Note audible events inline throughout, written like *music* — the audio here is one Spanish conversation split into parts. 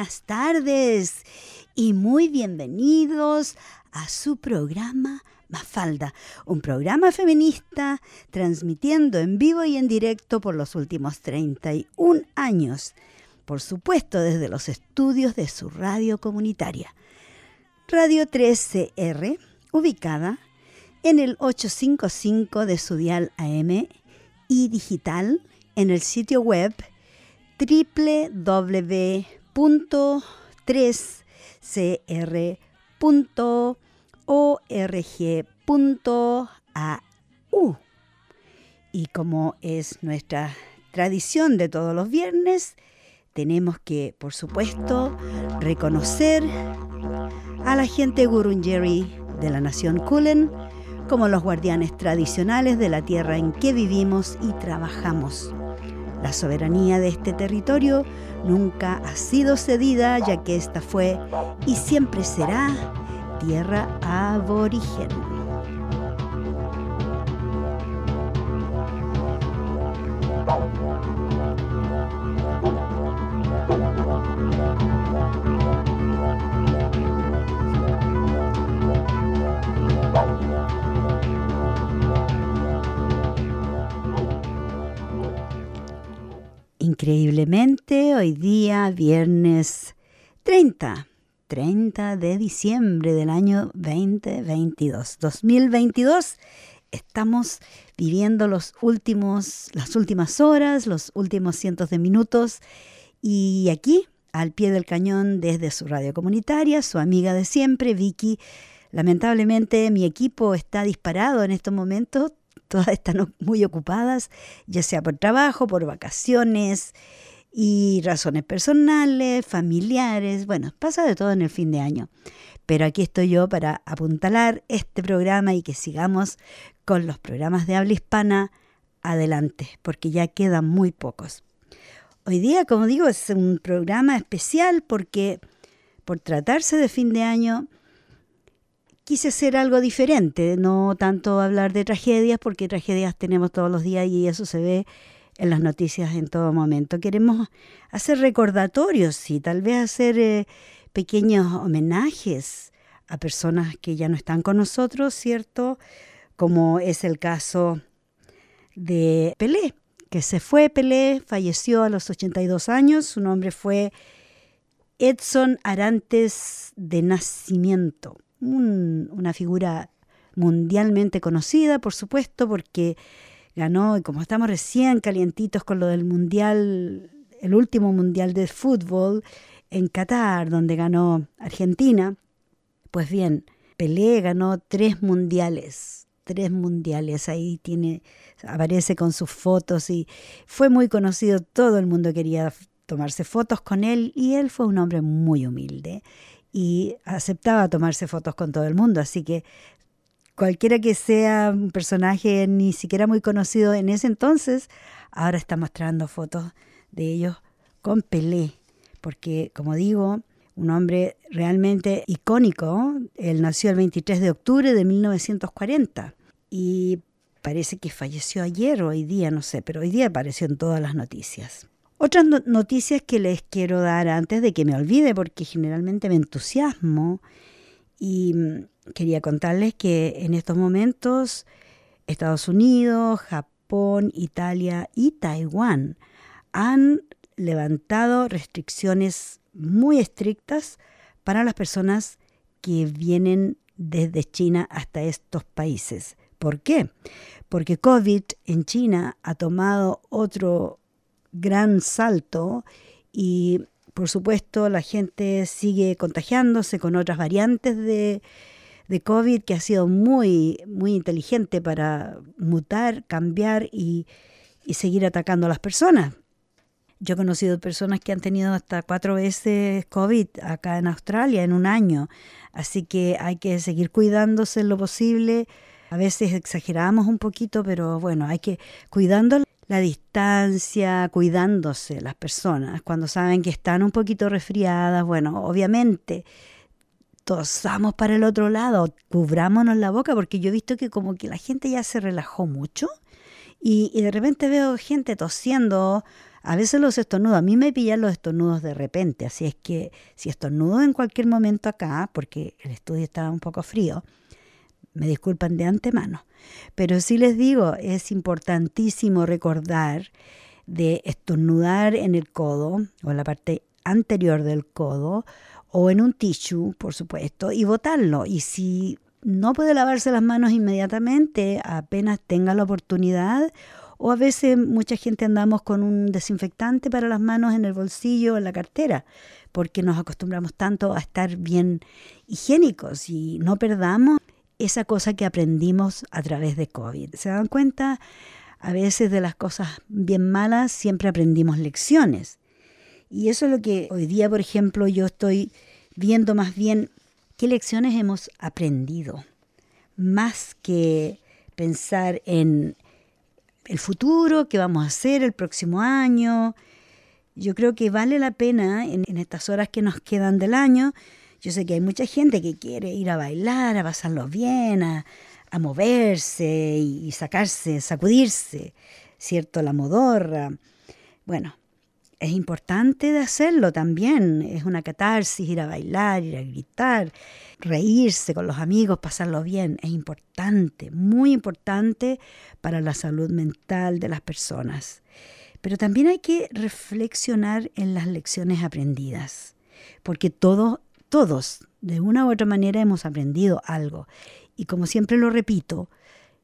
buenas tardes y muy bienvenidos a su programa Mafalda, un programa feminista transmitiendo en vivo y en directo por los últimos 31 años, por supuesto desde los estudios de su radio comunitaria. Radio 13R, ubicada en el 855 de su dial AM y digital en el sitio web www.3cr.org.au. Y como es nuestra tradición de todos los viernes, tenemos que, por supuesto, reconocer a la gente Gurungeri de la nación Kulen como los guardianes tradicionales de la tierra en que vivimos y trabajamos. La soberanía de este territorio nunca ha sido cedida ya que esta fue y siempre será tierra aborigen. Increíblemente, hoy día, viernes 30, 30 de diciembre del año 2022, 2022, estamos viviendo los últimos, las últimas horas, los últimos cientos de minutos y aquí, al pie del cañón, desde su radio comunitaria, su amiga de siempre, Vicky. Lamentablemente mi equipo está disparado en estos momentos, todas están muy ocupadas, ya sea por trabajo, por vacaciones y razones personales, familiares, bueno, pasa de todo en el fin de año. Pero aquí estoy yo para apuntalar este programa y que sigamos con los programas de habla hispana adelante, porque ya quedan muy pocos. Hoy día, como digo, es un programa especial porque por tratarse de fin de año, quise hacer algo diferente, no tanto hablar de tragedias, porque tragedias tenemos todos los días y eso se ve en las noticias en todo momento. Queremos hacer recordatorios y tal vez hacer eh, pequeños homenajes a personas que ya no están con nosotros, ¿cierto? Como es el caso de Pelé, que se fue Pelé, falleció a los 82 años, su nombre fue Edson Arantes de Nacimiento una figura mundialmente conocida, por supuesto, porque ganó, y como estamos recién calientitos con lo del mundial, el último mundial de fútbol en Qatar, donde ganó Argentina, pues bien, Pelé ganó tres mundiales, tres mundiales, ahí tiene, aparece con sus fotos y fue muy conocido, todo el mundo quería tomarse fotos con él y él fue un hombre muy humilde y aceptaba tomarse fotos con todo el mundo, así que cualquiera que sea un personaje ni siquiera muy conocido en ese entonces, ahora está mostrando fotos de ellos con Pelé, porque como digo, un hombre realmente icónico, él nació el 23 de octubre de 1940 y parece que falleció ayer o hoy día, no sé, pero hoy día apareció en todas las noticias. Otras noticias que les quiero dar antes de que me olvide, porque generalmente me entusiasmo y mm, quería contarles que en estos momentos Estados Unidos, Japón, Italia y Taiwán han levantado restricciones muy estrictas para las personas que vienen desde China hasta estos países. ¿Por qué? Porque COVID en China ha tomado otro gran salto y por supuesto la gente sigue contagiándose con otras variantes de, de COVID que ha sido muy, muy inteligente para mutar, cambiar y, y seguir atacando a las personas. Yo he conocido personas que han tenido hasta cuatro veces COVID acá en Australia en un año, así que hay que seguir cuidándose en lo posible. A veces exageramos un poquito, pero bueno, hay que cuidando la distancia, cuidándose las personas, cuando saben que están un poquito resfriadas, bueno, obviamente tosamos para el otro lado, cubrámonos la boca, porque yo he visto que como que la gente ya se relajó mucho y, de repente veo gente tosiendo A veces los estornudos, a mí me pillan los estornudos de repente, así es que si estornudo en cualquier momento acá, porque el estudio estaba un poco frío, me disculpan de antemano. Pero sí les digo, es importantísimo recordar de estornudar en el codo o en la parte anterior del codo o en un tissue, por supuesto, y botarlo. Y si no puede lavarse las manos inmediatamente, apenas tenga la oportunidad, o a veces mucha gente andamos con un desinfectante para las manos en el bolsillo o en la cartera, porque nos acostumbramos tanto a estar bien higiénicos y no perdamos esa cosa que aprendimos a través de COVID. ¿Se dan cuenta? A veces de las cosas bien malas siempre aprendimos lecciones. Y eso es lo que hoy día, por ejemplo, yo estoy viendo más bien qué lecciones hemos aprendido, más que pensar en el futuro, qué vamos a hacer el próximo año. Yo creo que vale la pena en, estas horas que nos quedan del año. Yo sé que hay mucha gente que quiere ir a bailar, a pasarlo bien, a, moverse y, y, sacarse, sacudirse, ¿cierto? La modorra. Bueno, es importante de hacerlo también. Es una catarsis, ir a bailar, ir a gritar, reírse con los amigos, pasarlo bien. Es importante, muy importante para la salud mental de las personas. Pero también hay que reflexionar en las lecciones aprendidas, porque todos, todos, de una u otra manera, hemos aprendido algo. Y como siempre lo repito,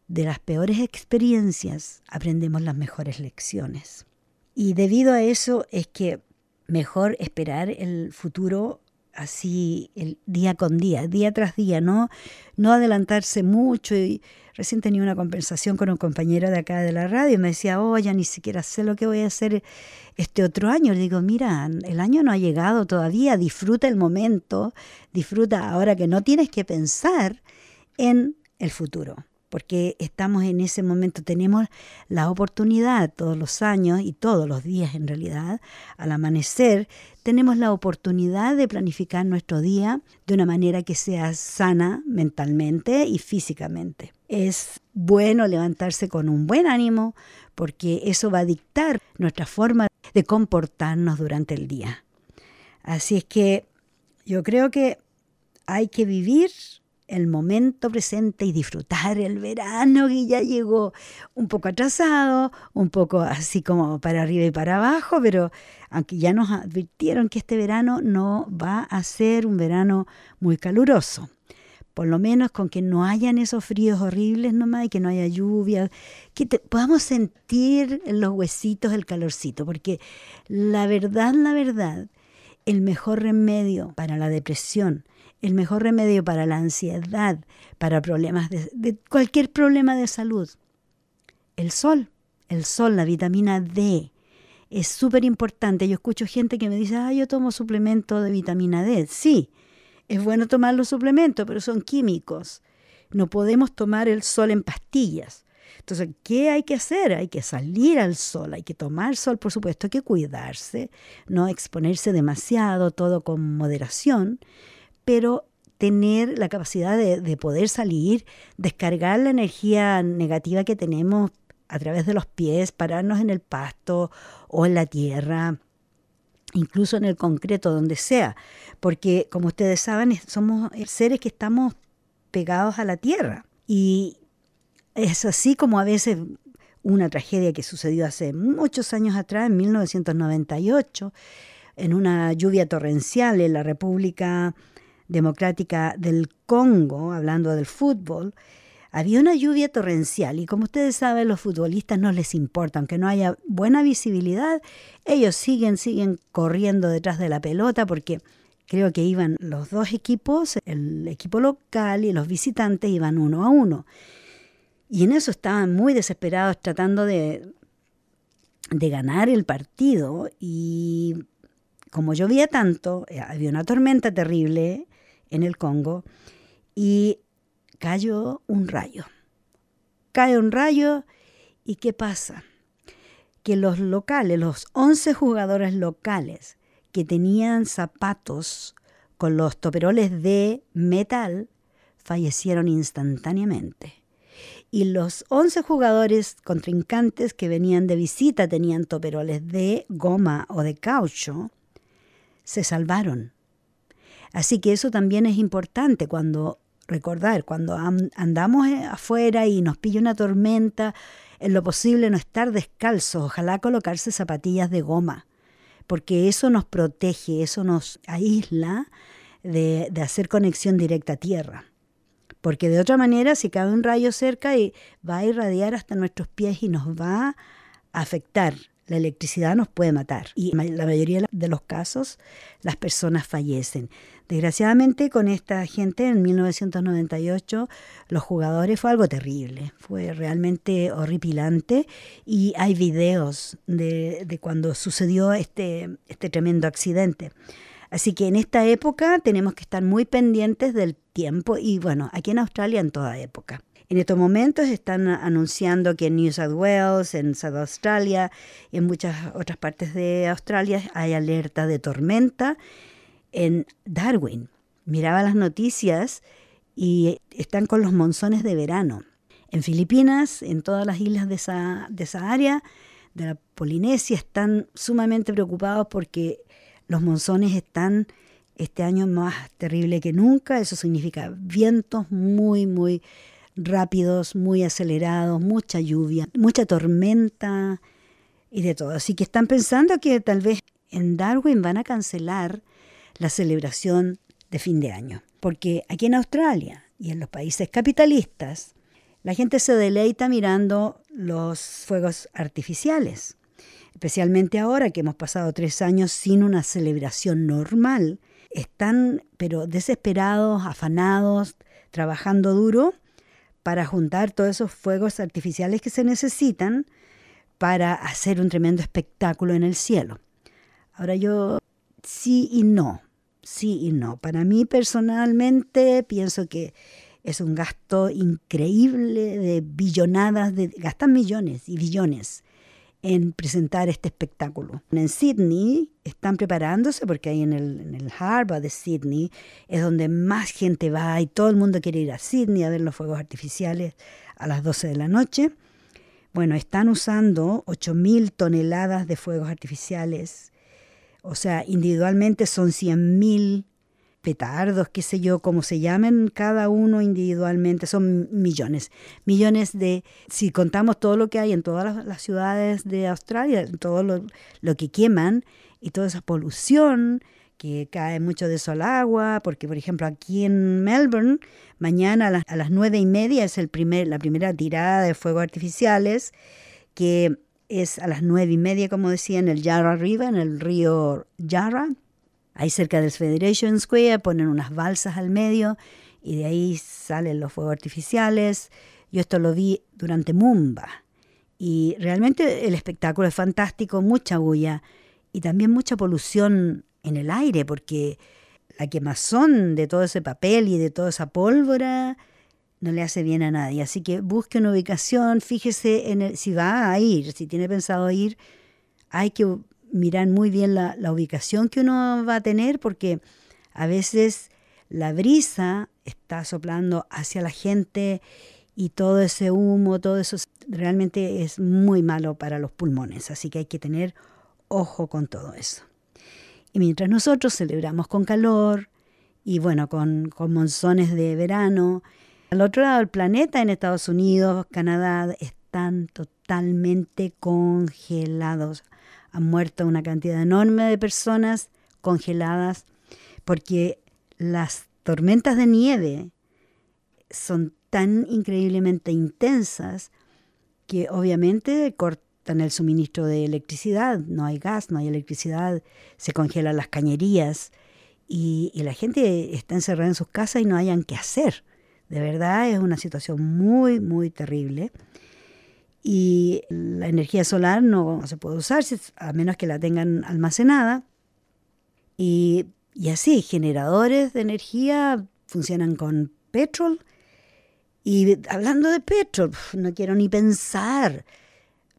de las peores experiencias aprendemos las mejores lecciones. Y debido a eso es que mejor esperar el futuro así el día con día, día tras día, no, no adelantarse mucho. Y recién tenía una conversación con un compañero de acá de la radio y me decía, oh, ya ni siquiera sé lo que voy a hacer este otro año. Le digo, mira, el año no ha llegado todavía, disfruta el momento, disfruta ahora que no tienes que pensar en el futuro porque estamos en ese momento, tenemos la oportunidad todos los años y todos los días en realidad, al amanecer, tenemos la oportunidad de planificar nuestro día de una manera que sea sana mentalmente y físicamente. Es bueno levantarse con un buen ánimo porque eso va a dictar nuestra forma de comportarnos durante el día. Así es que yo creo que hay que vivir el momento presente y disfrutar el verano que ya llegó un poco atrasado, un poco así como para arriba y para abajo, pero aunque ya nos advirtieron que este verano no va a ser un verano muy caluroso. Por lo menos con que no hayan esos fríos horribles nomás y que no haya lluvia, que podamos sentir en los huesitos el calorcito, porque la verdad, la verdad, el mejor remedio para la depresión, el mejor remedio para la ansiedad, para problemas de, cualquier problema de salud. El sol, el sol, la vitamina D, es súper importante. Yo escucho gente que me dice, ah, yo tomo suplemento de vitamina D. Sí, es bueno tomar los suplementos, pero son químicos. No podemos tomar el sol en pastillas. Entonces, ¿qué hay que hacer? Hay que salir al sol, hay que tomar sol, por supuesto, hay que cuidarse, no exponerse demasiado, todo con moderación, pero tener la capacidad de, poder salir, descargar la energía negativa que tenemos a través de los pies, pararnos en el pasto o en la tierra, incluso en el concreto, donde sea, porque como ustedes saben, somos seres que estamos pegados a la tierra. Y es así como a veces una tragedia que sucedió hace muchos años atrás, en 1998, en una lluvia torrencial en la República Democrática del Congo, hablando del fútbol, había una lluvia torrencial y como ustedes saben, los futbolistas no les importa, aunque no haya buena visibilidad, ellos siguen, siguen corriendo detrás de la pelota porque creo que iban los dos equipos, el equipo local y los visitantes iban uno a uno. Y en eso estaban muy desesperados tratando de, de ganar el partido y como llovía tanto, eh, había una tormenta terrible, en el Congo y cayó un rayo. Cae un rayo y ¿qué pasa? Que los locales, los 11 jugadores locales que tenían zapatos con los toperoles de metal, fallecieron instantáneamente. y los 11 jugadores contrincantes que venían de visita tenían toperoles de goma o de caucho, se salvaron. Así que eso también es importante cuando recordar, cuando andamos eh, afuera y nos pilla una tormenta, en lo posible no estar descalzos, ojalá colocarse zapatillas de goma, porque eso nos protege, eso nos aísla de, hacer conexión directa a tierra. Porque de otra manera, si cae un rayo cerca, y va a irradiar hasta nuestros pies y nos va a afectar. La electricidad nos puede matar y en la mayoría de los casos las personas fallecen. Desgraciadamente con esta gente en 1998 los jugadores fue algo terrible, fue realmente horripilante y hay videos de, cuando sucedió este, este tremendo accidente. Así que en esta época tenemos que estar muy pendientes del tiempo y bueno, aquí en Australia en toda época. En estos momentos están anunciando que en New South Wales, en South Australia y en muchas otras partes de Australia hay alerta de tormenta. En Darwin, miraba las noticias y están con los monzones de verano. En Filipinas, en todas las islas de esa, de esa área, de la Polinesia, están sumamente preocupados porque los monzones están este año más terrible que nunca. Eso significa vientos muy, muy rápidos, muy acelerados, mucha lluvia, mucha tormenta y de todo. Así que están pensando que tal vez en Darwin van a cancelar la celebración de fin de año. Porque aquí en Australia y en los países capitalistas, la gente se deleita mirando los fuegos artificiales. Especialmente ahora que hemos pasado tres años sin una celebración normal. Están, pero desesperados, afanados, trabajando duro para juntar todos esos fuegos artificiales que se necesitan para hacer un tremendo espectáculo en el cielo. Ahora yo sí y no, sí y no. Para mí personalmente pienso que es un gasto increíble de billonadas, de, gastan millones y billones en presentar este espectáculo. En Sydney están preparándose porque ahí en el, en el Harbour de Sydney es donde más gente va y todo el mundo quiere ir a Sydney a ver los fuegos artificiales a las 12 de la noche. Bueno, están usando 8.000 toneladas de fuegos artificiales. O sea, individualmente son 100.000 petardos, qué sé yo, como se llamen, cada uno individualmente, son millones, millones de, si contamos todo lo que hay en todas las, ciudades de Australia, todo lo, que queman y toda esa polución, que cae mucho de eso al agua, porque por ejemplo aquí en Melbourne, mañana a las, a las nueve y media es el primer, la primera tirada de fuegos artificiales, que es a las nueve y media, como decía, en el Yarra River, en el río Yarra, Ahí cerca del Federation Square ponen unas balsas al medio y de ahí salen los fuegos artificiales. Yo esto lo vi durante Mumba y realmente el espectáculo es fantástico, mucha bulla y también mucha polución en el aire porque la quemazón de todo ese papel y de toda esa pólvora no le hace bien a nadie. Así que busque una ubicación, fíjese en el, si va a ir, si tiene pensado ir, hay que mirar muy bien la, ubicación que uno va a tener porque a veces la brisa está soplando hacia la gente y todo ese humo, todo eso realmente es muy malo para los pulmones, así que hay que tener ojo con todo eso. Y mientras nosotros celebramos con calor y bueno, con, con monzones de verano, al otro lado del planeta, en Estados Unidos, Canadá, están totalmente congelados han muerto una cantidad enorme de personas congeladas porque las tormentas de nieve son tan increíblemente intensas que obviamente cortan el suministro de electricidad, no hay gas, no hay electricidad, se congelan las cañerías y, la gente está encerrada en sus casas y no hayan qué hacer. De verdad es una situación muy, muy terrible y la energía solar no se puede usar a menos que la tengan almacenada. Y, así, generadores de energía funcionan con petrol. Y hablando de petrol, no quiero ni pensar.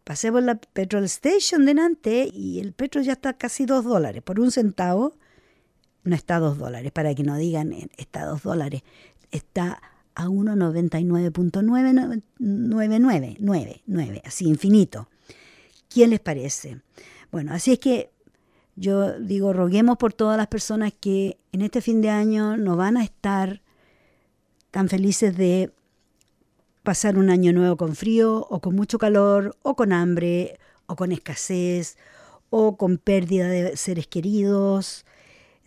Pasé por la petrol station delante y el petrol ya está casi dos dólares. Por un centavo no está dos dólares, para que no digan está a dos dólares. Está a 1,99.999, así infinito. ¿Quién les parece? Bueno, así es que yo digo, roguemos por todas las personas que en este fin de año no van a estar tan felices de pasar un año nuevo con frío o con mucho calor o con hambre o con escasez o con pérdida de seres queridos,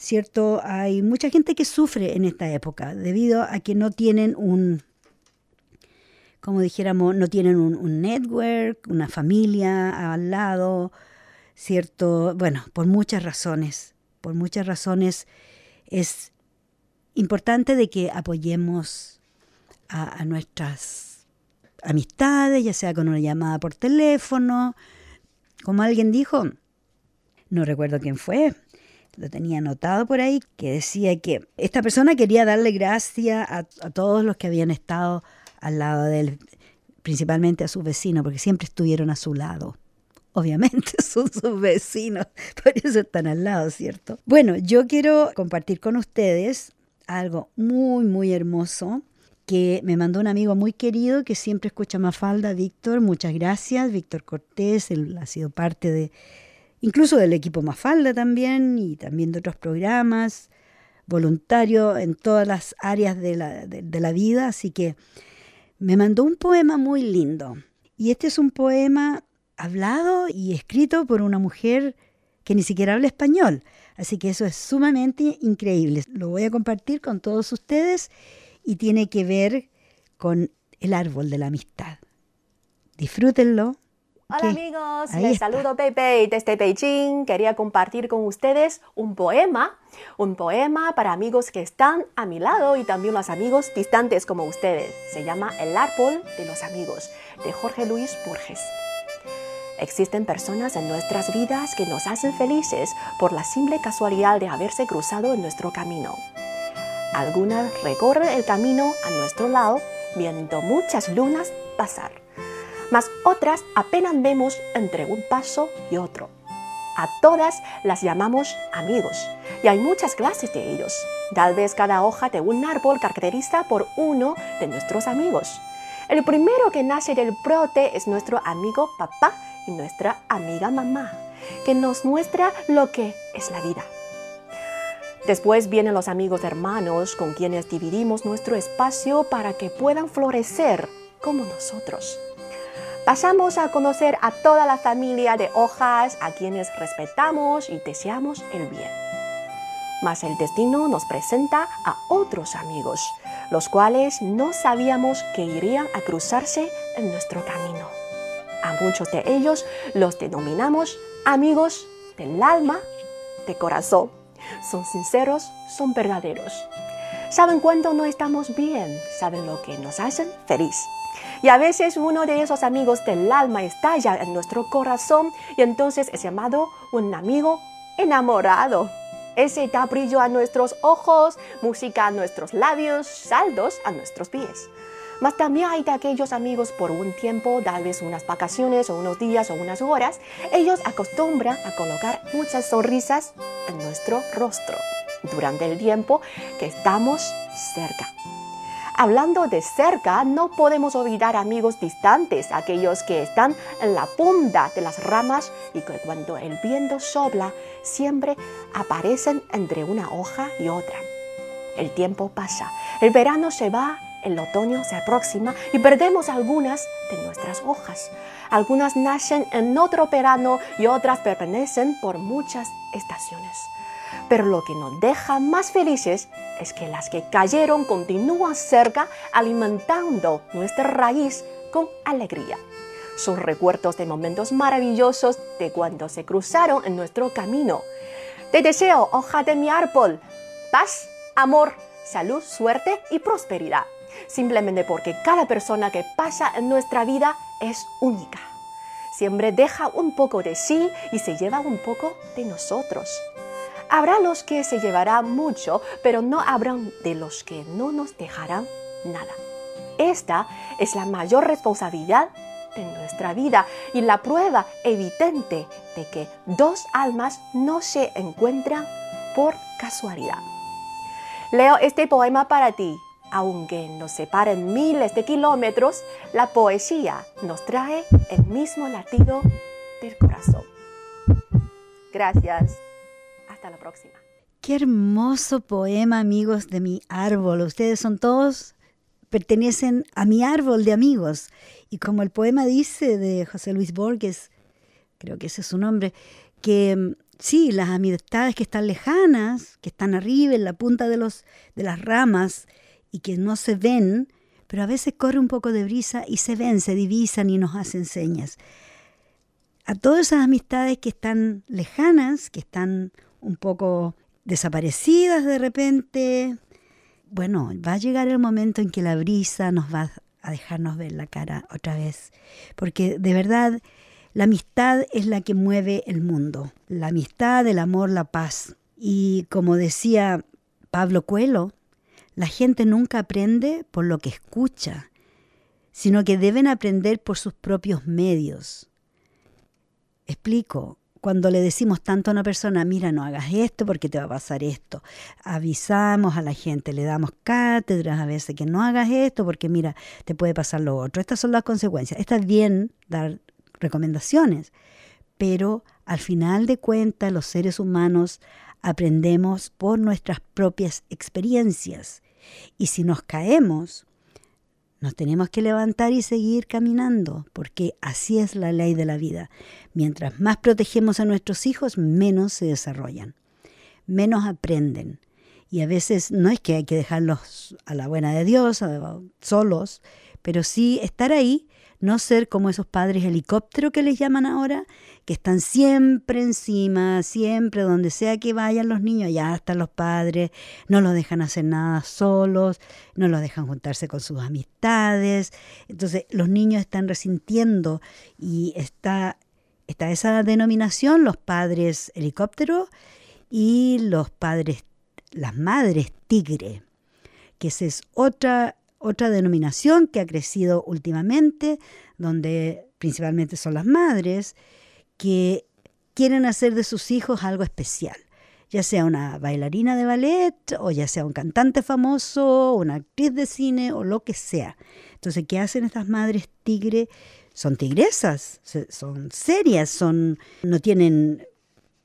¿cierto? Hay mucha gente que sufre en esta época debido a que no tienen un, como dijéramos, no tienen un, network, una familia al lado, ¿cierto? Bueno, por muchas razones, por muchas razones es importante de que apoyemos a, a nuestras amistades, ya sea con una llamada por teléfono, como alguien dijo, no recuerdo quién fue, lo tenía anotado por ahí, que decía que esta persona quería darle gracias a, todos los que habían estado al lado de él, principalmente a sus vecinos, porque siempre estuvieron a su lado. Obviamente *laughs* son sus vecinos, por eso están al lado, ¿cierto? Bueno, yo quiero compartir con ustedes algo muy, muy hermoso que me mandó un amigo muy querido que siempre escucha Mafalda, Víctor. Muchas gracias, Víctor Cortés, él ha sido parte de, incluso del equipo Mafalda también y también de otros programas, voluntario en todas las áreas de la, de, la vida, así que me mandó un poema muy lindo. Y este es un poema hablado y escrito por una mujer que ni siquiera habla español. Así que eso es sumamente increíble. Lo voy a compartir con todos ustedes y tiene que ver con el árbol de la amistad. Disfrútenlo Hola amigos, les saludo Pepe desde Beijing. Quería compartir con ustedes un poema, un poema para amigos que están a mi lado y también los amigos distantes como ustedes. Se llama El árbol de los amigos, de Jorge Luis Borges. Existen personas en nuestras vidas que nos hacen felices por la simple casualidad de haberse cruzado en nuestro camino. Algunas recorren el camino a nuestro lado viendo muchas lunas pasar mas otras apenas vemos entre un paso y otro. A todas las llamamos amigos y hay muchas clases de ellos. Tal vez cada hoja de un árbol caracteriza por uno de nuestros amigos. El primero que nace del brote es nuestro amigo papá y nuestra amiga mamá, que nos muestra lo que es la vida. Después vienen los amigos hermanos con quienes dividimos nuestro espacio para que puedan florecer como nosotros. Pasamos a conocer a toda la familia de hojas a quienes respetamos y deseamos el bien. Mas el destino nos presenta a otros amigos, los cuales no sabíamos que irían a cruzarse en nuestro camino. A muchos de ellos los denominamos amigos del alma, de corazón. Son sinceros, son verdaderos. Saben cuando no estamos bien, saben lo que nos hacen feliz y a veces uno de esos amigos del alma estalla en nuestro corazón y entonces es llamado un amigo enamorado. Ese da brillo a nuestros ojos, música a nuestros labios, saldos a nuestros pies. Mas también hay de aquellos amigos por un tiempo, tal vez unas vacaciones o unos días o unas horas, ellos acostumbran a colocar muchas sonrisas en nuestro rostro durante el tiempo que estamos cerca. Hablando de cerca, no podemos olvidar amigos distantes, aquellos que están en la punta de las ramas y que cuando el viento sopla siempre aparecen entre una hoja y otra. El tiempo pasa, el verano se va, el otoño se aproxima y perdemos algunas de nuestras hojas. Algunas nacen en otro verano y otras permanecen por muchas estaciones. Pero lo que nos deja más felices es que las que cayeron continúan cerca alimentando nuestra raíz con alegría. Son recuerdos de momentos maravillosos de cuando se cruzaron en nuestro camino. Te deseo, hoja de mi árbol, paz, amor, salud, suerte y prosperidad. Simplemente porque cada persona que pasa en nuestra vida es única. Siempre deja un poco de sí y se lleva un poco de nosotros. Habrá los que se llevarán mucho, pero no habrán de los que no nos dejarán nada. Esta es la mayor responsabilidad de nuestra vida y la prueba evidente de que dos almas no se encuentran por casualidad. Leo este poema para ti. Aunque nos separen miles de kilómetros, la poesía nos trae el mismo latido del corazón. Gracias. Hasta la próxima. Qué hermoso poema, amigos de mi árbol. Ustedes son todos, pertenecen a mi árbol de amigos. Y como el poema dice de José Luis Borges, creo que ese es su nombre, que mm, sí, las amistades que están lejanas, que están arriba en la punta de, los, de las ramas y que no se ven, pero a veces corre un poco de brisa y se ven, se divisan y nos hacen señas. A todas esas amistades que están lejanas, que están un poco desaparecidas de repente, bueno, va a llegar el momento en que la brisa nos va a dejarnos ver la cara otra vez, porque de verdad la amistad es la que mueve el mundo, la amistad, el amor, la paz. Y como decía Pablo Coelho, la gente nunca aprende por lo que escucha, sino que deben aprender por sus propios medios. Explico, cuando le decimos tanto a una persona, mira, no hagas esto porque te va a pasar esto. Avisamos a la gente, le damos cátedras a veces que no hagas esto porque mira, te puede pasar lo otro. Estas son las consecuencias. Está bien dar recomendaciones, pero al final de cuentas los seres humanos aprendemos por nuestras propias experiencias. Y si nos caemos, nos tenemos que levantar y seguir caminando, porque así es la ley de la vida. Mientras más protegemos a nuestros hijos, menos se desarrollan, menos aprenden. Y a veces no es que hay que dejarlos a la buena de Dios, solos, pero sí estar ahí no ser como esos padres helicóptero que les llaman ahora, están siempre encima, siempre donde sea que vayan los niños, ya están los padres, no los dejan hacer nada solos, no los dejan juntarse con sus amistades. Entonces los niños están resintiendo y está, está esa denominación, los padres helicóptero y los padres, las madres tigre, que esa es otra otra denominación que ha crecido últimamente, donde principalmente son las madres, que quieren hacer de sus hijos algo especial, ya sea una bailarina de ballet o ya sea un cantante famoso, una actriz de cine o lo que sea. Entonces, ¿qué hacen estas madres tigre? Son tigresas, son serias, son, no tienen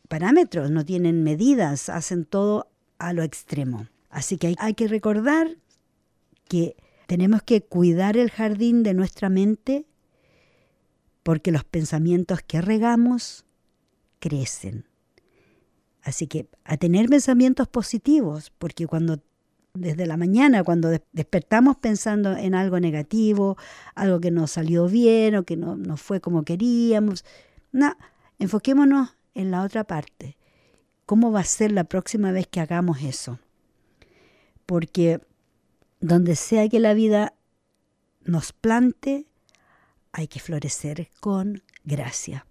parámetros, no tienen medidas, hacen todo a lo extremo. Así que hay, hay que recordar que tenemos que cuidar el jardín de nuestra mente porque los pensamientos que regamos crecen. Así que a tener pensamientos positivos, porque cuando desde la mañana, cuando despertamos pensando en algo negativo, algo que no salió bien o que no, no fue como queríamos, no, enfoquémonos en la otra parte. ¿Cómo va a ser la próxima vez que hagamos eso? Porque donde sea que la vida nos plante, hay que florecer con gracia.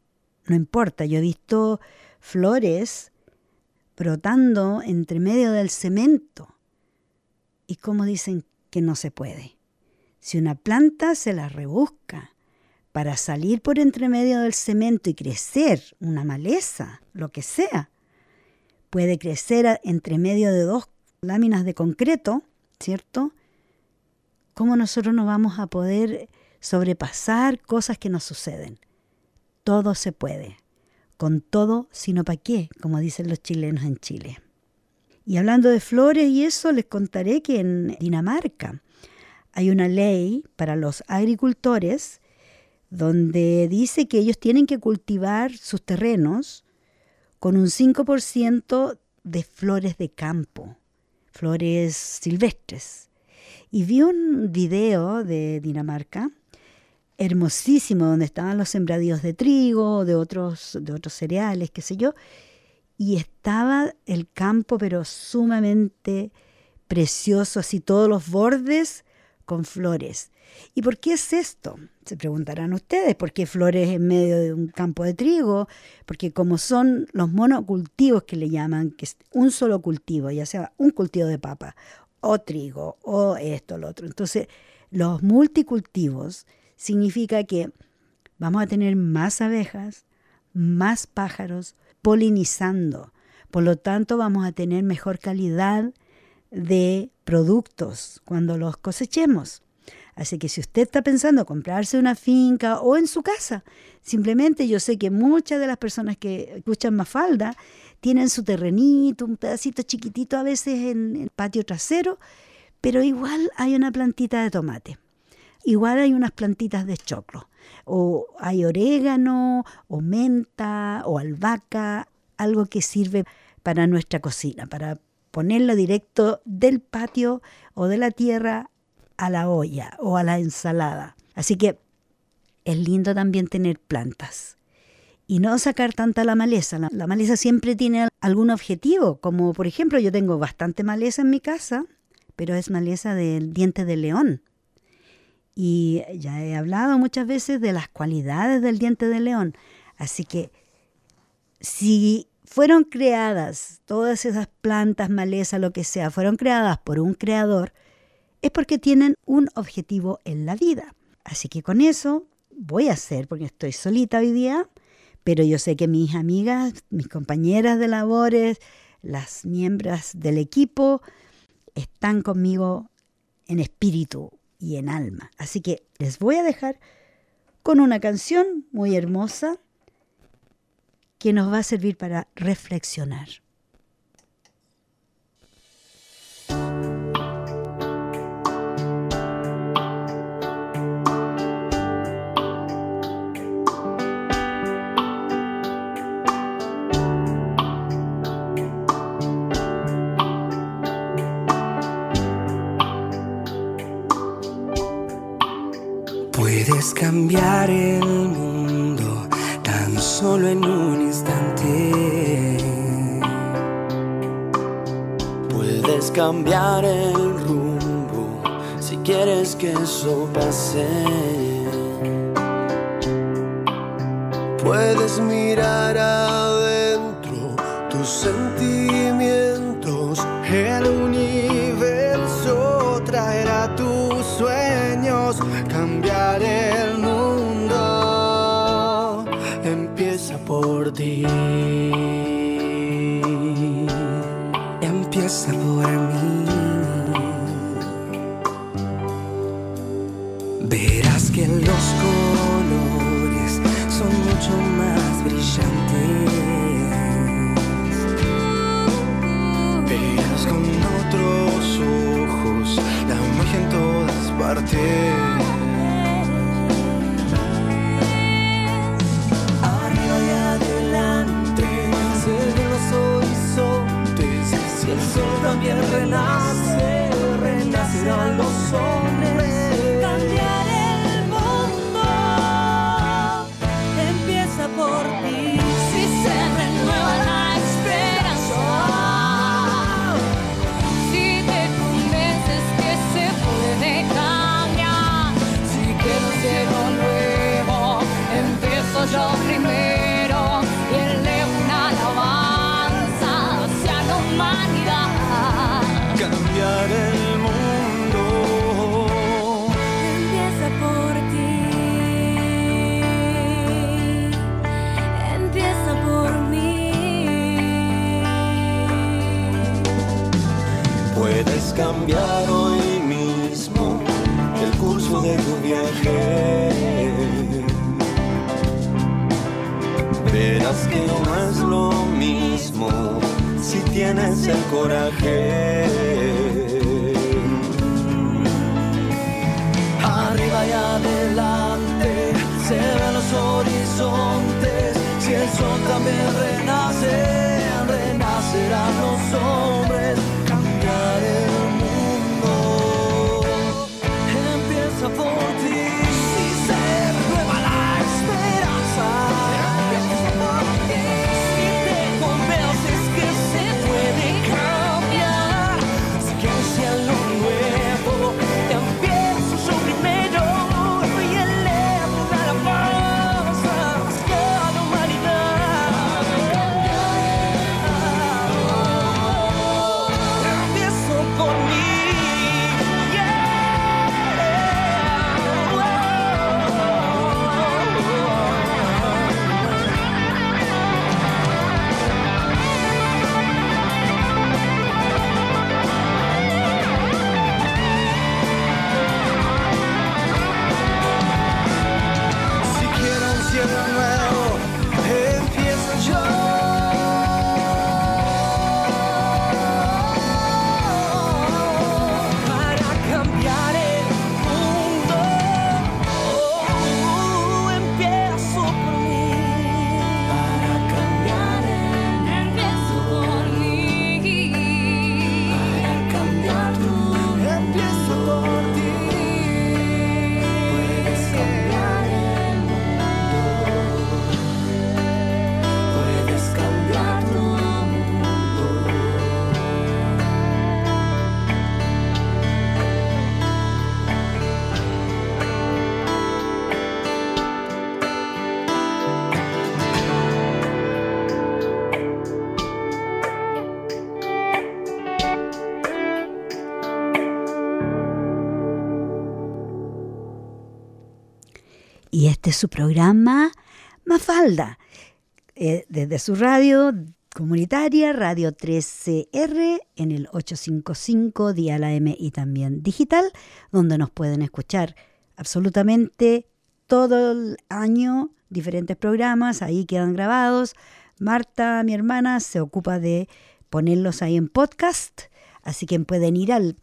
No importa, yo he visto flores brotando entre medio del cemento. Y como dicen que no se puede. Si una planta se la rebusca para salir por entre medio del cemento y crecer una maleza, lo que sea, puede crecer entre medio de dos láminas de concreto, ¿cierto? ¿Cómo nosotros no vamos a poder sobrepasar cosas que nos suceden? Todo se puede. Con todo, sino para qué, como dicen los chilenos en Chile. Y hablando de flores y eso, les contaré que en Dinamarca hay una ley para los agricultores donde dice que ellos tienen que cultivar sus terrenos con un 5% de flores de campo, flores silvestres. Y vi un video de Dinamarca hermosísimo donde estaban los sembradíos de trigo, de otros, de otros cereales, qué sé yo, y estaba el campo pero sumamente precioso, así todos los bordes con flores. ¿Y por qué es esto? Se preguntarán ustedes, ¿por qué flores en medio de un campo de trigo? Porque como son los monocultivos que le llaman, que es un solo cultivo, ya sea un cultivo de papa o trigo o esto, lo otro. Entonces, los multicultivos significa que vamos a tener más abejas, más pájaros polinizando. Por lo tanto, vamos a tener mejor calidad de productos cuando los cosechemos. Así que si usted está pensando comprarse una finca o en su casa, simplemente yo sé que muchas de las personas que escuchan Mafalda tienen su terrenito, un pedacito chiquitito a veces en el patio trasero, pero igual hay una plantita de tomate, igual hay unas plantitas de choclo, o hay orégano, o menta, o albahaca, algo que sirve para nuestra cocina, para ponerlo directo del patio o de la tierra a la olla o a la ensalada. Así que es lindo también tener plantas y no sacar tanta la maleza. La, maleza siempre tiene algún objetivo, como por ejemplo yo tengo bastante maleza en mi casa, pero es maleza del diente de león. Y ya he hablado muchas veces de las cualidades del diente de león. Así que si fueron creadas todas esas plantas, maleza, lo que sea, fueron creadas por un creador, es porque tienen un objetivo en la vida. Así que con eso voy a hacer, porque estoy solita hoy día, pero yo sé que mis amigas, mis compañeras de labores, las miembros del equipo, están conmigo en espíritu y en alma. Así que les voy a dejar con una canción muy hermosa que nos va a servir para reflexionar. Puedes cambiar el mundo tan solo en un instante. Puedes cambiar el rumbo si quieres que eso pase. Puedes mirar adentro tus sentimientos, Verás que los colores son mucho más brillantes. Verás con otros ojos la magia en todas partes. También renace, tienes el coraje. Arriba y adelante se ven los horizontes. Si el sol también renace, es su programa Mafalda, eh, desde su radio comunitaria, Radio 13R, en el 855 Día la M y también digital, donde nos pueden escuchar absolutamente todo el año, diferentes programas, ahí quedan grabados. Marta, mi hermana, se ocupa de ponerlos ahí en podcast, así que pueden ir al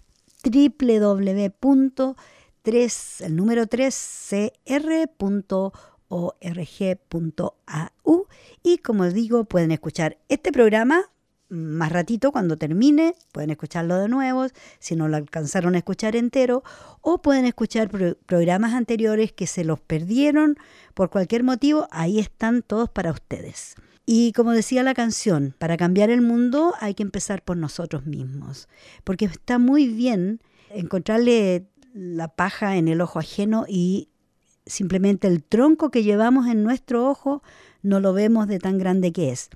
www.3, el número 3cr.org.au y como digo, pueden escuchar este programa más ratito cuando termine, pueden escucharlo de nuevo si no lo alcanzaron a escuchar entero, o pueden escuchar programas anteriores que se los perdieron por cualquier motivo, ahí están todos para ustedes. Y como decía la canción, para cambiar el mundo hay que empezar por nosotros mismos, porque está muy bien encontrarle la paja en el ojo ajeno y simplemente el tronco que llevamos en nuestro ojo no lo vemos de tan grande que es.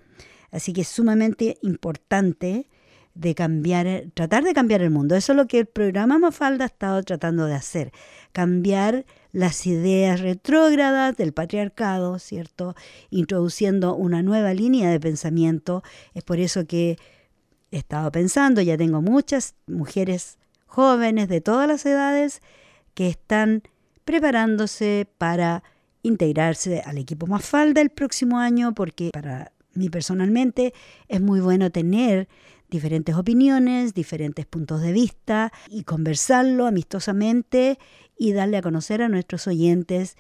Así que es sumamente importante de cambiar, tratar de cambiar el mundo. Eso es lo que el programa Mafalda ha estado tratando de hacer, cambiar las ideas retrógradas del patriarcado, ¿cierto? Introduciendo una nueva línea de pensamiento. Es por eso que he estado pensando, ya tengo muchas mujeres jóvenes de todas las edades que están preparándose para integrarse al equipo Mafalda el próximo año, porque para mí personalmente es muy bueno tener diferentes opiniones, diferentes puntos de vista y conversarlo amistosamente y darle a conocer a nuestros oyentes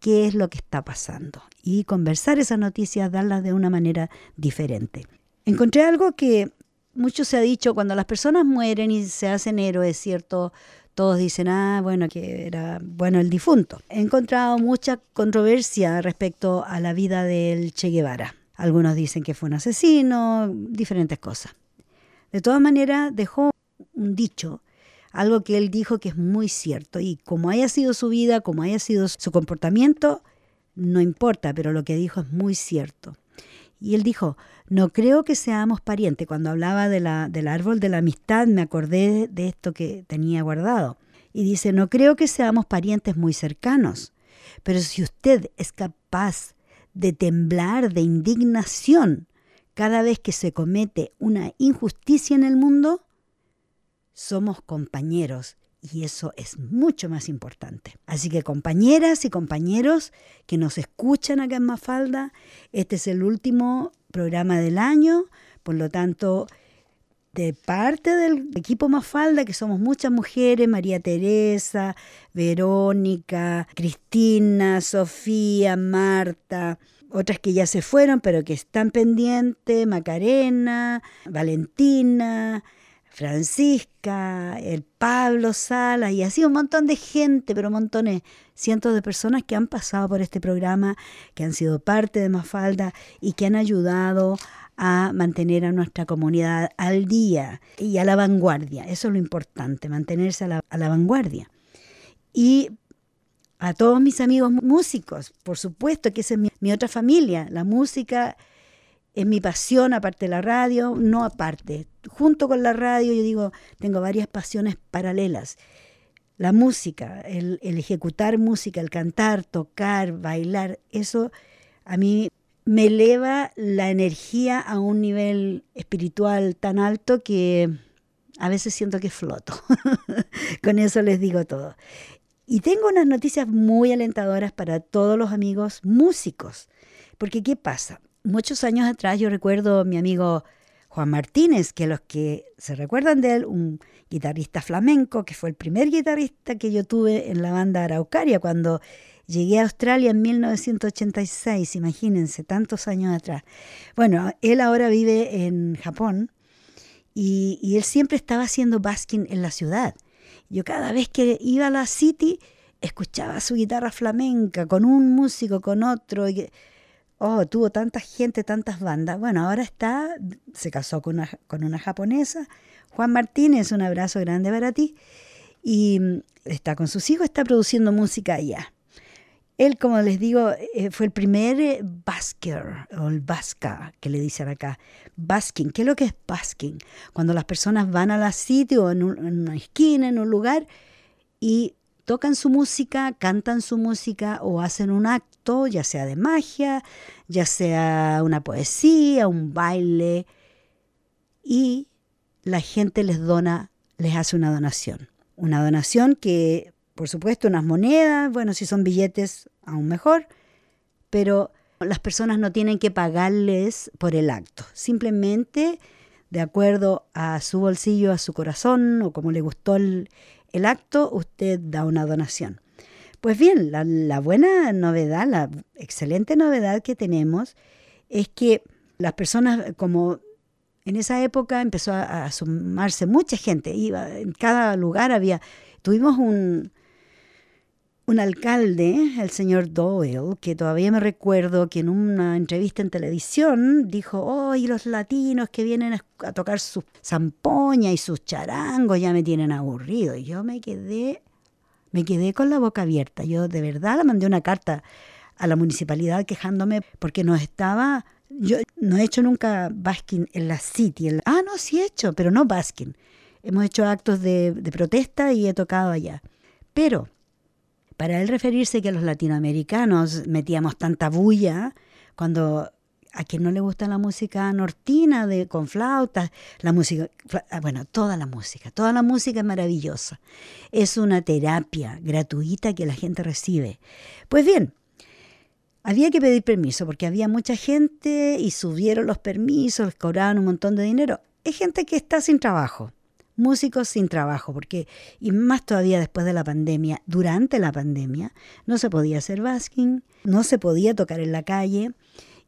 qué es lo que está pasando y conversar esas noticias, darlas de una manera diferente. Encontré algo que mucho se ha dicho cuando las personas mueren y se hacen héroes, ¿cierto? Todos dicen, ah, bueno, que era bueno el difunto. He encontrado mucha controversia respecto a la vida del Che Guevara. Algunos dicen que fue un asesino, diferentes cosas. De todas maneras, dejó un dicho, algo que él dijo que es muy cierto. Y como haya sido su vida, como haya sido su comportamiento, no importa, pero lo que dijo es muy cierto. Y él dijo, no creo que seamos parientes. Cuando hablaba de la, del árbol de la amistad, me acordé de esto que tenía guardado. Y dice, no creo que seamos parientes muy cercanos, pero si usted es capaz de temblar de indignación cada vez que se comete una injusticia en el mundo, somos compañeros y eso es mucho más importante. Así que compañeras y compañeros que nos escuchan acá en Mafalda, este es el último programa del año, por lo tanto, de parte del equipo Mafalda, que somos muchas mujeres, María Teresa, Verónica, Cristina, Sofía, Marta, otras que ya se fueron, pero que están pendientes, Macarena, Valentina, Francisca, el Pablo Sala, y así un montón de gente, pero montones, cientos de personas que han pasado por este programa, que han sido parte de Mafalda y que han ayudado a mantener a nuestra comunidad al día y a la vanguardia. Eso es lo importante, mantenerse a la, a la vanguardia. Y a todos mis amigos músicos, por supuesto que esa es mi, otra familia. La música es mi pasión, aparte de la radio, no aparte. Junto con la radio, yo digo, tengo varias pasiones paralelas. La música, el, el ejecutar música, el cantar, tocar, bailar, eso a mí me eleva la energía a un nivel espiritual tan alto que a veces siento que floto. *laughs* Con eso les digo todo. Y tengo unas noticias muy alentadoras para todos los amigos músicos. Porque ¿qué pasa? Muchos años atrás yo recuerdo a mi amigo Juan Martínez, que los que se recuerdan de él, un guitarrista flamenco, que fue el primer guitarrista que yo tuve en la banda Araucaria cuando llegué a Australia en 1986, imagínense, tantos años atrás. Bueno, él ahora vive en Japón y, él siempre estaba haciendo basking en la ciudad. Yo cada vez que iba a la City escuchaba su guitarra flamenca con un músico, con otro. Y, oh, tuvo tanta gente, tantas bandas. Bueno, ahora está, se casó con una, con una japonesa. Juan Martínez, un abrazo grande para ti. Y mm, está con sus hijos, está produciendo música allá. Él, como les digo, eh, fue el primer eh, basker, o el basca, que le dicen acá. Basking, ¿qué es lo que es basking? Cuando las personas van a la sitio en, en una esquina, en un lugar, y tocan su música, cantan su música o hacen un acto, ya sea de magia, ya sea una poesía, un baile, y la gente les dona, les hace una donación. Una donación que, por supuesto, unas monedas, bueno, si son billetes, aún mejor, pero las personas no tienen que pagarles por el acto, simplemente de acuerdo a su bolsillo, a su corazón o como le gustó el, el acto, usted da una donación. Pues bien, la, buena novedad, la excelente novedad que tenemos es que las personas, como en esa época empezó a, sumarse mucha gente, iba, en cada lugar había, tuvimos un, un alcalde, el señor Doyle, que todavía me recuerdo que en una entrevista en televisión dijo, oh, los latinos que vienen a, tocar su zampoña y sus charangos ya me tienen aburrido. Y yo me quedé, me quedé con la boca abierta. Yo de verdad le mandé una carta a la municipalidad quejándome porque no estaba, yo no he hecho nunca basking en la City. ah, no, sí he hecho, pero no basking. Hemos hecho actos de, de protesta y he tocado allá. Pero para él referirse que los latinoamericanos metíamos tanta bulla cuando a quien no le gusta la música nortina de con flautas, la música, ah, bueno, toda la música, toda la música es maravillosa. Es una terapia gratuita que la gente recibe. Pues bien, había que pedir permiso porque había mucha gente y subieron los permisos, les cobraban un montón de dinero. Es gente que está sin trabajo músicos sin trabajo, porque, y más todavía después de la pandemia, durante la pandemia, no se podía hacer basking, no se podía tocar en la calle,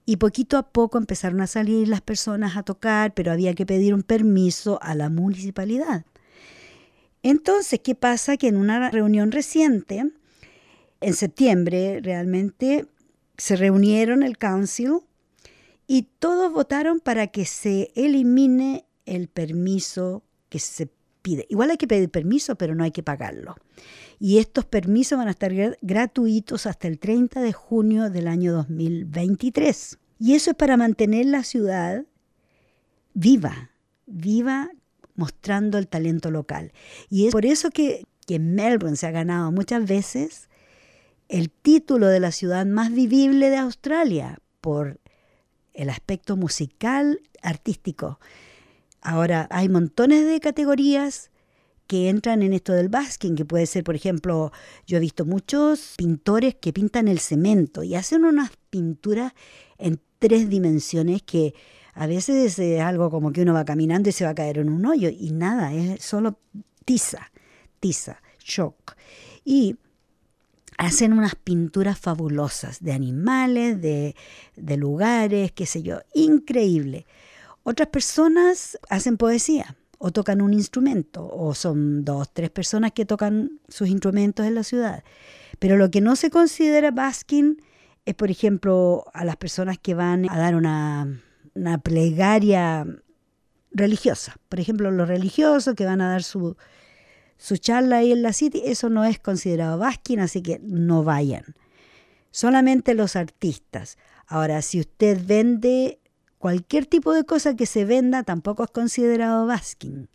y poquito a poco empezaron a salir las personas a tocar, pero había que pedir un permiso a la municipalidad. Entonces, ¿qué pasa? Que en una reunión reciente, en septiembre realmente, se reunieron el council y todos votaron para que se elimine el permiso que se pide. Igual hay que pedir permiso, pero no hay que pagarlo. Y estos permisos van a estar gratuitos hasta el 30 de junio del año 2023. Y eso es para mantener la ciudad viva, viva mostrando el talento local. Y es por eso que, que Melbourne se ha ganado muchas veces el título de la ciudad más vivible de Australia por el aspecto musical, artístico. Ahora, hay montones de categorías que entran en esto del basking, que puede ser, por ejemplo, yo he visto muchos pintores que pintan el cemento y hacen unas pinturas en tres dimensiones que a veces es algo como que uno va caminando y se va a caer en un hoyo y nada, es solo tiza, tiza, shock. Y hacen unas pinturas fabulosas de animales, de, de lugares, qué sé yo, increíble. Otras personas hacen poesía o tocan un instrumento, o son dos, tres personas que tocan sus instrumentos en la ciudad. Pero lo que no se considera basking es, por ejemplo, a las personas que van a dar una, una plegaria religiosa. Por ejemplo, los religiosos que van a dar su, su charla ahí en la City, eso no es considerado basking, así que no vayan. Solamente los artistas. Ahora, si usted vende cualquier tipo de cosa que se venda tampoco es considerado basking.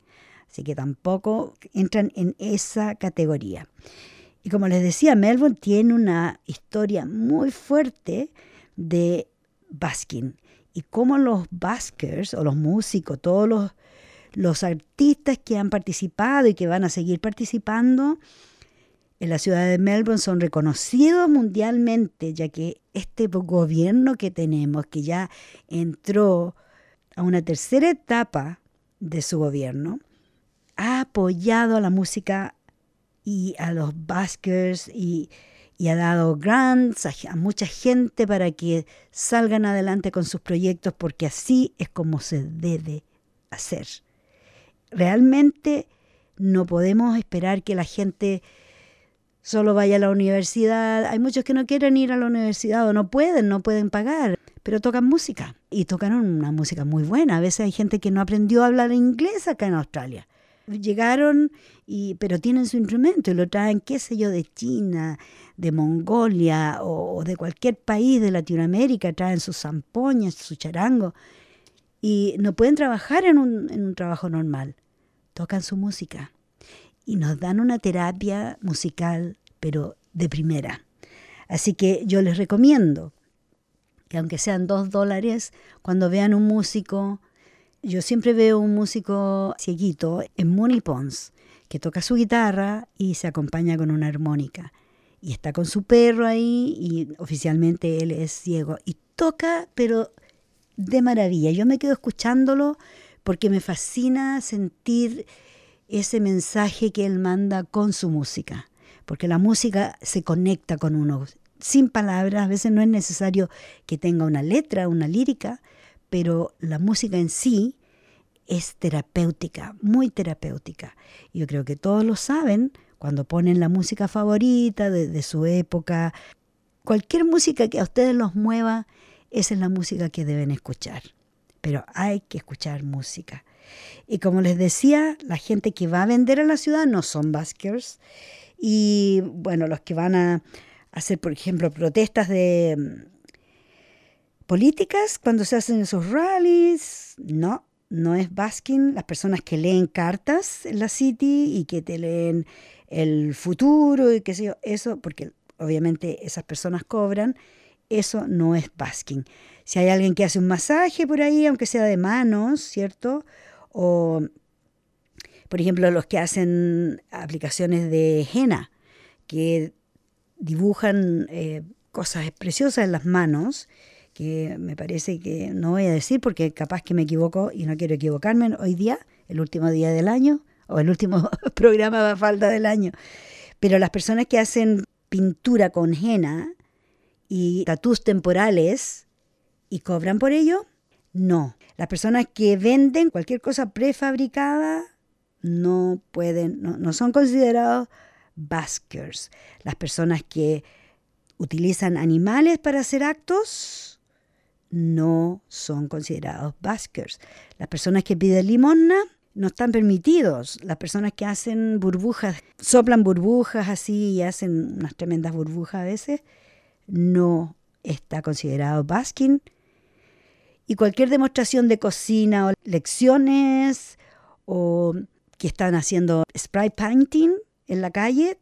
Así que tampoco entran en esa categoría. Y como les decía, Melbourne tiene una historia muy fuerte de basking. Y como los baskers o los músicos, todos los artistas que han participado y que van a seguir participando, en la ciudad de Melbourne son reconocidos mundialmente, ya que este gobierno que tenemos, que ya entró a una tercera etapa de su gobierno, ha apoyado a la música y a los baskers y, ha dado grants a, mucha gente para que salgan adelante con sus proyectos, porque así es como se debe hacer. Realmente no podemos esperar que la gente solo vaya a la universidad. Hay muchos que no quieren ir a la universidad o no pueden, no pueden pagar, pero tocan música y tocan una música muy buena. A veces hay gente que no aprendió a hablar inglés acá en Australia. Llegaron, y, pero tienen su instrumento y lo traen, qué sé yo, de China, de Mongolia o, de cualquier país de Latinoamérica, traen sus zampoñas, su charango y no pueden trabajar en un, en un trabajo normal. Tocan su música y nos dan una terapia musical, pero de primera. Así que yo les recomiendo que aunque sean dos dólares, cuando vean un músico, yo siempre veo un músico cieguito en Money Pons, que toca su guitarra y se acompaña con una armónica. Y está con su perro ahí y oficialmente él es ciego. Y toca, pero de maravilla. Yo me quedo escuchándolo porque me fascina sentir ese mensaje que él manda con su música. Porque la música se conecta con uno sin palabras, a veces no es necesario que tenga una letra, una lírica, pero la música en sí es terapéutica, muy terapéutica. Yo creo que todos lo saben cuando ponen la música favorita de, su época. Cualquier música que a ustedes los mueva, esa es la música que deben escuchar. Pero hay que escuchar música. Y como les decía, la gente que va a vender a la ciudad no son buskers. Y bueno, los que van a hacer, por ejemplo, protestas de mm, políticas cuando se hacen esos rallies, no, no es basking, las personas que leen cartas en la City y que te leen el futuro y qué sé yo, eso, porque obviamente esas personas cobran, eso no es basking. Si hay alguien que hace un masaje por ahí, aunque sea de manos, ¿cierto? O, por ejemplo, los que hacen aplicaciones de henna, que dibujan eh, cosas preciosas en las manos, que me parece que no voy a decir porque capaz que me equivoco y no quiero equivocarme hoy día, el último día del año, o el último *laughs* programa a falta del año. Pero las personas que hacen pintura con henna y tatús temporales y cobran por ello, no. Las personas que venden cualquier cosa prefabricada no pueden, no, no son considerados baskers. Las personas que utilizan animales para hacer actos no son considerados baskers. Las personas que piden limosna no están permitidos. Las personas que hacen burbujas, soplan burbujas así y hacen unas tremendas burbujas a veces, no está considerado basking. Y cualquier demostración de cocina o lecciones o que están haciendo spray painting en la calle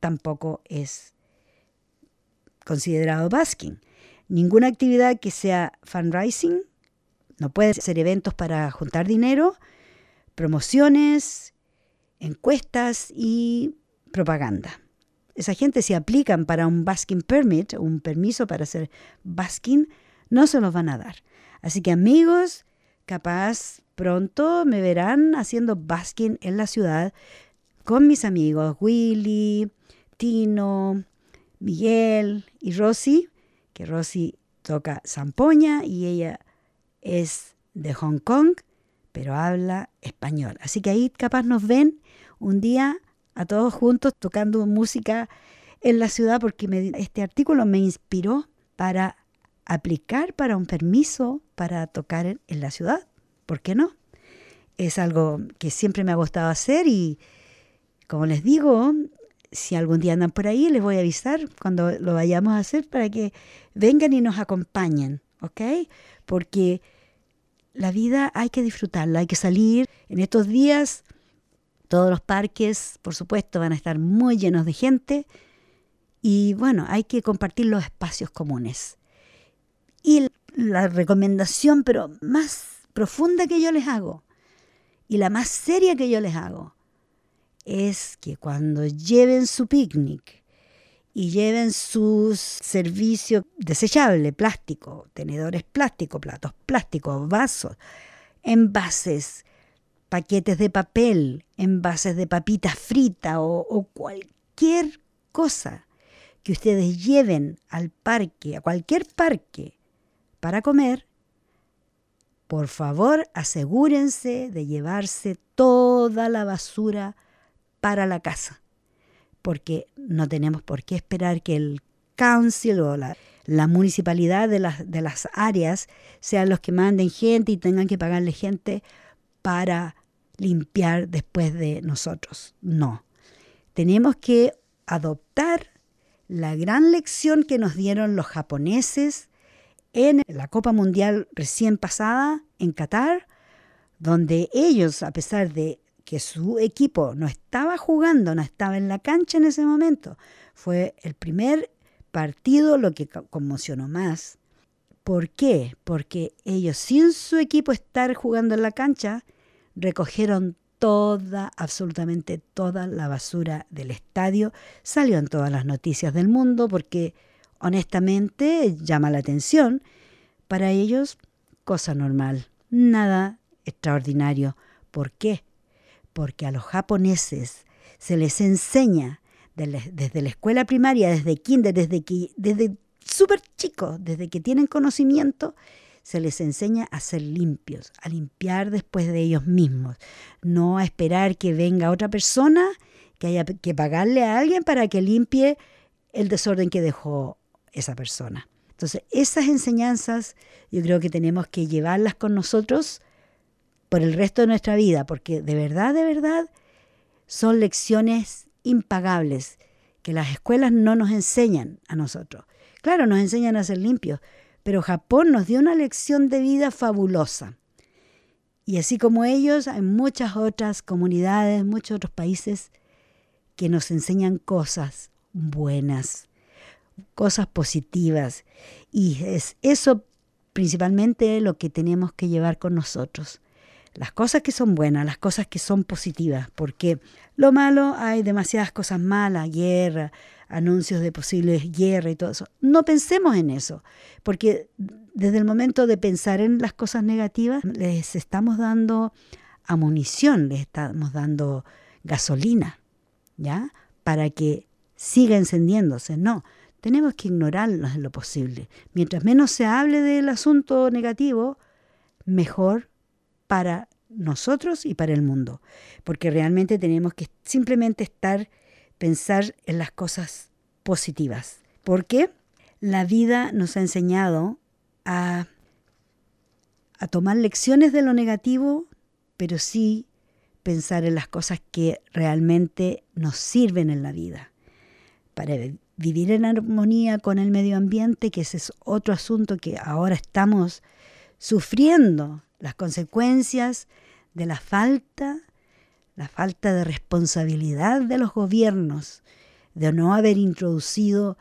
tampoco es considerado basking ninguna actividad que sea fundraising, no puede ser eventos para juntar dinero, promociones, encuestas y propaganda. Esa gente si aplican para un basking permit, un permiso para hacer basking, no se los van a dar. Así que amigos, capaz pronto me verán haciendo basking en la ciudad con mis amigos Willy, Tino, Miguel y Rosy que Rosy toca zampoña y ella es de Hong Kong, pero habla español. Así que ahí capaz nos ven un día a todos juntos tocando música en la ciudad porque este artículo me inspiró para aplicar para un permiso para tocar en, la ciudad. ¿Por qué no? Es algo que siempre me ha gustado hacer y, como les digo, si algún día andan por ahí, les voy a avisar cuando lo vayamos a hacer para que vengan y nos acompañen, ¿ok? Porque la vida hay que disfrutarla, hay que salir. En estos días todos los parques, por supuesto, van a estar muy llenos de gente y bueno, hay que compartir los espacios comunes. Y la recomendación, pero más profunda que yo les hago y la más seria que yo les hago, es que cuando lleven su picnic y lleven sus servicios desechables, plástico, tenedores plásticos, platos plásticos, vasos, envases, paquetes de papel, envases de papitas fritas o, o cualquier cosa que ustedes lleven al parque, a cualquier parque, para comer, por favor asegúrense de llevarse toda la basura para la casa, porque no tenemos por qué esperar que el council o la, municipalidad de las, de las áreas sean los que manden gente y tengan que pagarle gente para limpiar después de nosotros. No, tenemos que adoptar la gran lección que nos dieron los japoneses en la Copa Mundial recién pasada en Qatar, donde ellos, a pesar de que su equipo no estaba jugando, no estaba en la cancha en ese momento. Fue el primer partido lo que conmocionó más. ¿Por qué? Porque ellos sin su equipo estar jugando en la cancha, recogieron toda, absolutamente toda la basura del estadio. Salió en todas las noticias del mundo porque honestamente llama la atención. Para ellos, cosa normal, nada extraordinario. ¿Por qué? Porque a los japoneses se les enseña desde la escuela primaria, desde kinder, desde, que, desde súper chicos, desde que tienen conocimiento, se les enseña a ser limpios, a limpiar después de ellos mismos, no a esperar que venga otra persona, que haya que pagarle a alguien para que limpie el desorden que dejó esa persona. Entonces, esas enseñanzas yo creo que tenemos que llevarlas con nosotros por el resto de nuestra vida, porque de verdad, de verdad, son lecciones impagables que las escuelas no nos enseñan a nosotros. Claro, nos enseñan a ser limpios, pero Japón nos dio una lección de vida fabulosa. Y así como ellos, hay muchas otras comunidades, muchos otros países que nos enseñan cosas buenas, cosas positivas. Y es eso principalmente lo que tenemos que llevar con nosotros. Las cosas que son buenas, las cosas que son positivas, porque lo malo hay demasiadas cosas malas, guerra, anuncios de posibles guerra y todo eso. No pensemos en eso, porque desde el momento de pensar en las cosas negativas, les estamos dando amunición, les estamos dando gasolina, ¿ya? Para que siga encendiéndose. No, tenemos que ignorarlos en lo posible. Mientras menos se hable del asunto negativo, mejor para nosotros y para el mundo. Porque realmente tenemos que simplemente estar pensar en las cosas positivas. Porque la vida nos ha enseñado a, a tomar lecciones de lo negativo, pero sí pensar en las cosas que realmente nos sirven en la vida. Para vivir en armonía con el medio ambiente, que ese es otro asunto que ahora estamos sufriendo las consecuencias de la falta la falta de responsabilidad de los gobiernos de no haber introducido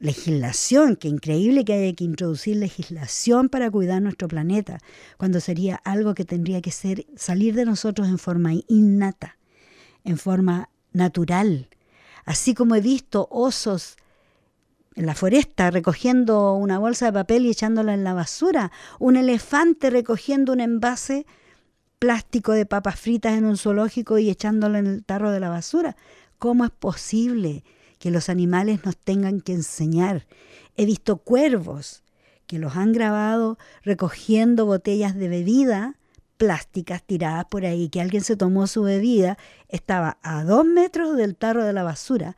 legislación, que increíble que haya que introducir legislación para cuidar nuestro planeta, cuando sería algo que tendría que ser salir de nosotros en forma innata, en forma natural. Así como he visto osos en la foresta recogiendo una bolsa de papel y echándola en la basura, un elefante recogiendo un envase plástico de papas fritas en un zoológico y echándolo en el tarro de la basura. ¿Cómo es posible que los animales nos tengan que enseñar? He visto cuervos que los han grabado recogiendo botellas de bebida plásticas tiradas por ahí, que alguien se tomó su bebida, estaba a dos metros del tarro de la basura,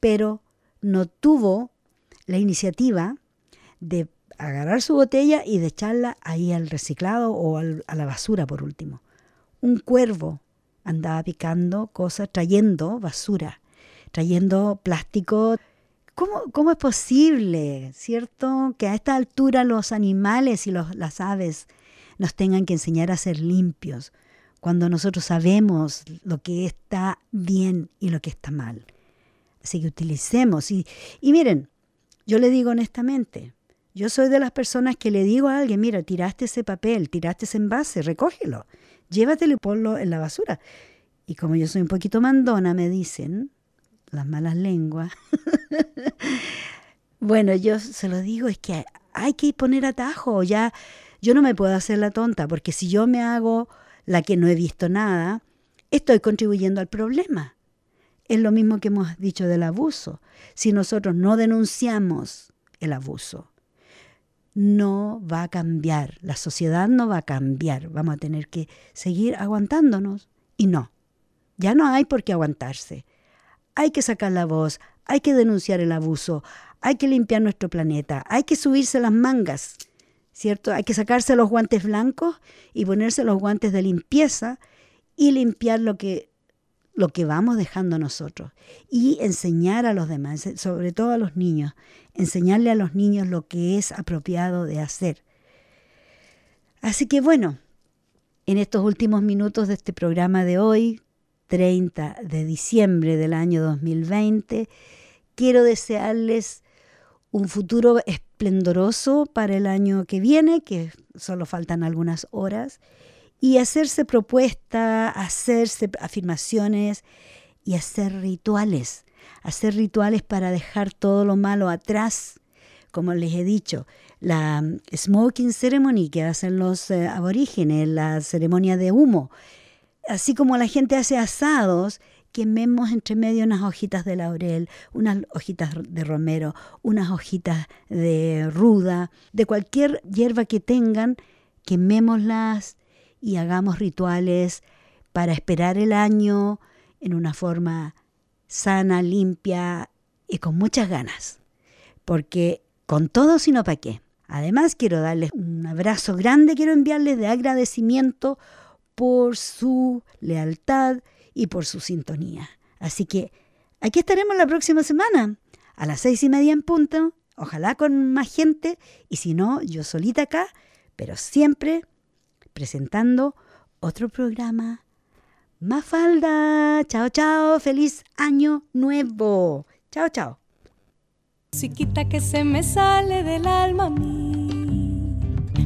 pero no tuvo la iniciativa de agarrar su botella y de echarla ahí al reciclado o a la basura por último. Un cuervo andaba picando cosas, trayendo basura, trayendo plástico. ¿Cómo, cómo es posible, cierto, que a esta altura los animales y las aves nos tengan que enseñar a ser limpios cuando nosotros sabemos lo que está bien y lo que está mal? Así que utilicemos. Y, y miren, yo le digo honestamente, yo soy de las personas que le digo a alguien, mira, tiraste ese papel, tiraste ese envase, recógelo, llévatelo y ponlo en la basura. Y como yo soy un poquito mandona, me dicen las malas lenguas. *laughs* bueno, yo se lo digo, es que hay que poner atajo, ya yo no me puedo hacer la tonta, porque si yo me hago la que no he visto nada, estoy contribuyendo al problema. Es lo mismo que hemos dicho del abuso. Si nosotros no denunciamos el abuso, no va a cambiar, la sociedad no va a cambiar, vamos a tener que seguir aguantándonos. Y no, ya no hay por qué aguantarse. Hay que sacar la voz, hay que denunciar el abuso, hay que limpiar nuestro planeta, hay que subirse las mangas, ¿cierto? Hay que sacarse los guantes blancos y ponerse los guantes de limpieza y limpiar lo que lo que vamos dejando nosotros y enseñar a los demás, sobre todo a los niños, enseñarle a los niños lo que es apropiado de hacer. Así que bueno, En estos últimos minutos de este programa de hoy, 30 de diciembre del año 2020, quiero desearles un futuro esplendoroso para el año que viene, que solo faltan algunas horas, y hacerse propuestas, hacerse afirmaciones y hacer rituales, hacer rituales para dejar todo lo malo atrás. Como les he dicho, la smoking ceremony que hacen los eh, aborígenes, la ceremonia de humo, así como la gente hace asados, quememos entre medio unas hojitas de laurel, unas hojitas de romero, unas hojitas de ruda, de cualquier hierba que tengan, quemémoslas y hagamos rituales para esperar el año en una forma sana, limpia y con muchas ganas. Porque con todo, sino para qué. Además, quiero darles un abrazo grande, quiero enviarles de agradecimiento por su lealtad y por su sintonía. Así que aquí estaremos la próxima semana, a las seis y media en punto, ojalá con más gente, y si no, yo solita acá, pero siempre presentando otro programa. Mafalda, chao, chao, feliz año nuevo. Chao, chao. Que se me sale del alma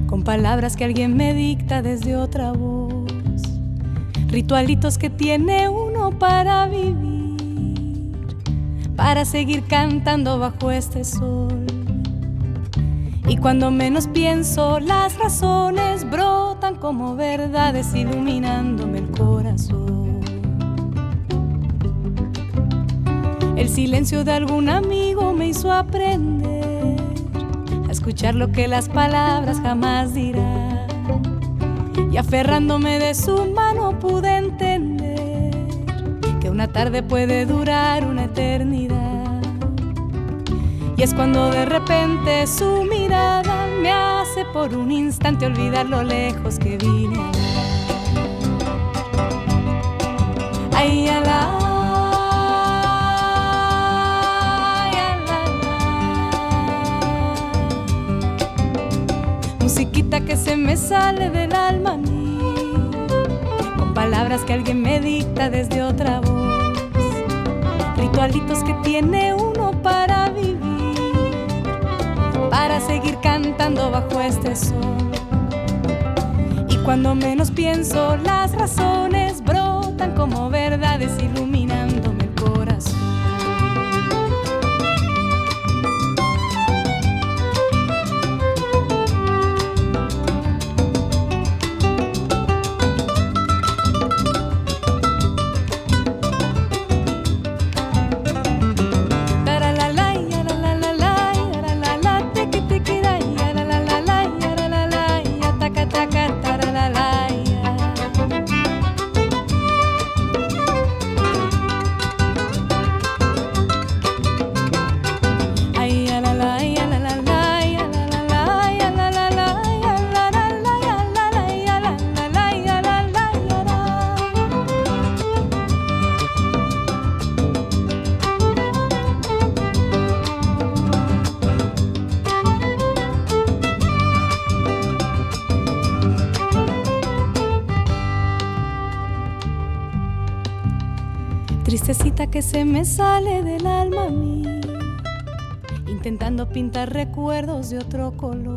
con palabras que alguien me dicta desde otra voz, ritualitos que tiene uno para vivir, para seguir cantando bajo este sol. Y cuando menos pienso, las razones brotan como verdades iluminándome el corazón. El silencio de algún amigo me hizo aprender a escuchar lo que las palabras jamás dirán. Y aferrándome de su mano pude entender que una tarde puede durar una eternidad. Y es cuando de repente su mirada me hace por un instante olvidar lo lejos que vine. Ay, ala. Musiquita que se me sale del que alguien me dicta desde otra voz, ritualitos que tiene uno para vivir, para seguir cantando bajo este sol. Y cuando menos pienso, las razones brotan como verdades iluminándome se me sale del alma a mí, intentando pintar recuerdos de otro color.